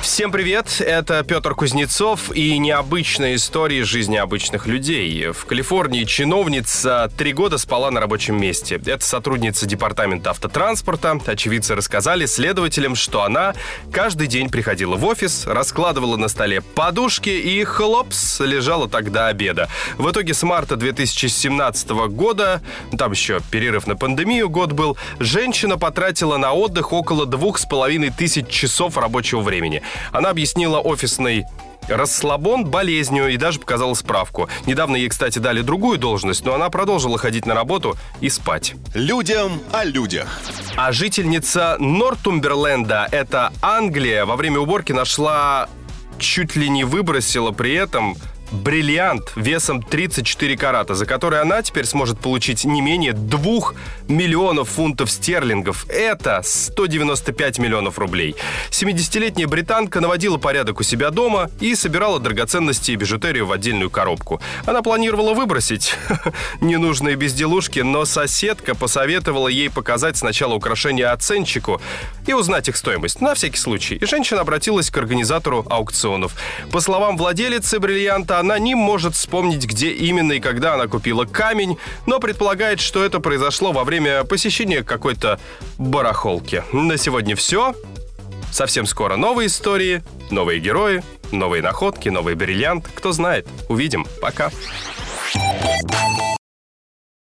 Всем привет, это Петр Кузнецов и необычные истории жизни обычных людей. В Калифорнии чиновница три года спала на рабочем месте. Это сотрудница департамента автотранспорта. Очевидцы рассказали следователям, что она каждый день приходила в офис, раскладывала на столе подушки и хлопс, лежала до обеда. В итоге с марта 2017 года, там еще перерыв на пандемию год был, женщина потратила на отдых около двух с половиной тысяч часов рабочего времени. Она объяснила офисный расслабон болезнью и даже показала справку. Недавно ей, кстати, дали другую должность, но она продолжила ходить на работу и спать. Людям о людях. А жительница Нортумберленда, это Англия, во время уборки нашла чуть ли не выбросила при этом бриллиант весом 34 карата, за который она теперь сможет получить не менее 2 миллионов фунтов стерлингов. Это 195 миллионов рублей. 70-летняя британка наводила порядок у себя дома и собирала драгоценности и бижутерию в отдельную коробку. Она планировала выбросить ненужные безделушки, но соседка посоветовала ей показать сначала украшения оценщику и узнать их стоимость, на всякий случай. И женщина обратилась к организатору аукционов. По словам владелицы бриллианта, она не может вспомнить, где именно и когда она купила камень, но предполагает, что это произошло во время посещения какой-то барахолки. На сегодня все. Совсем скоро новые истории, новые герои, новые находки, новый бриллиант. Кто знает. Увидим. Пока.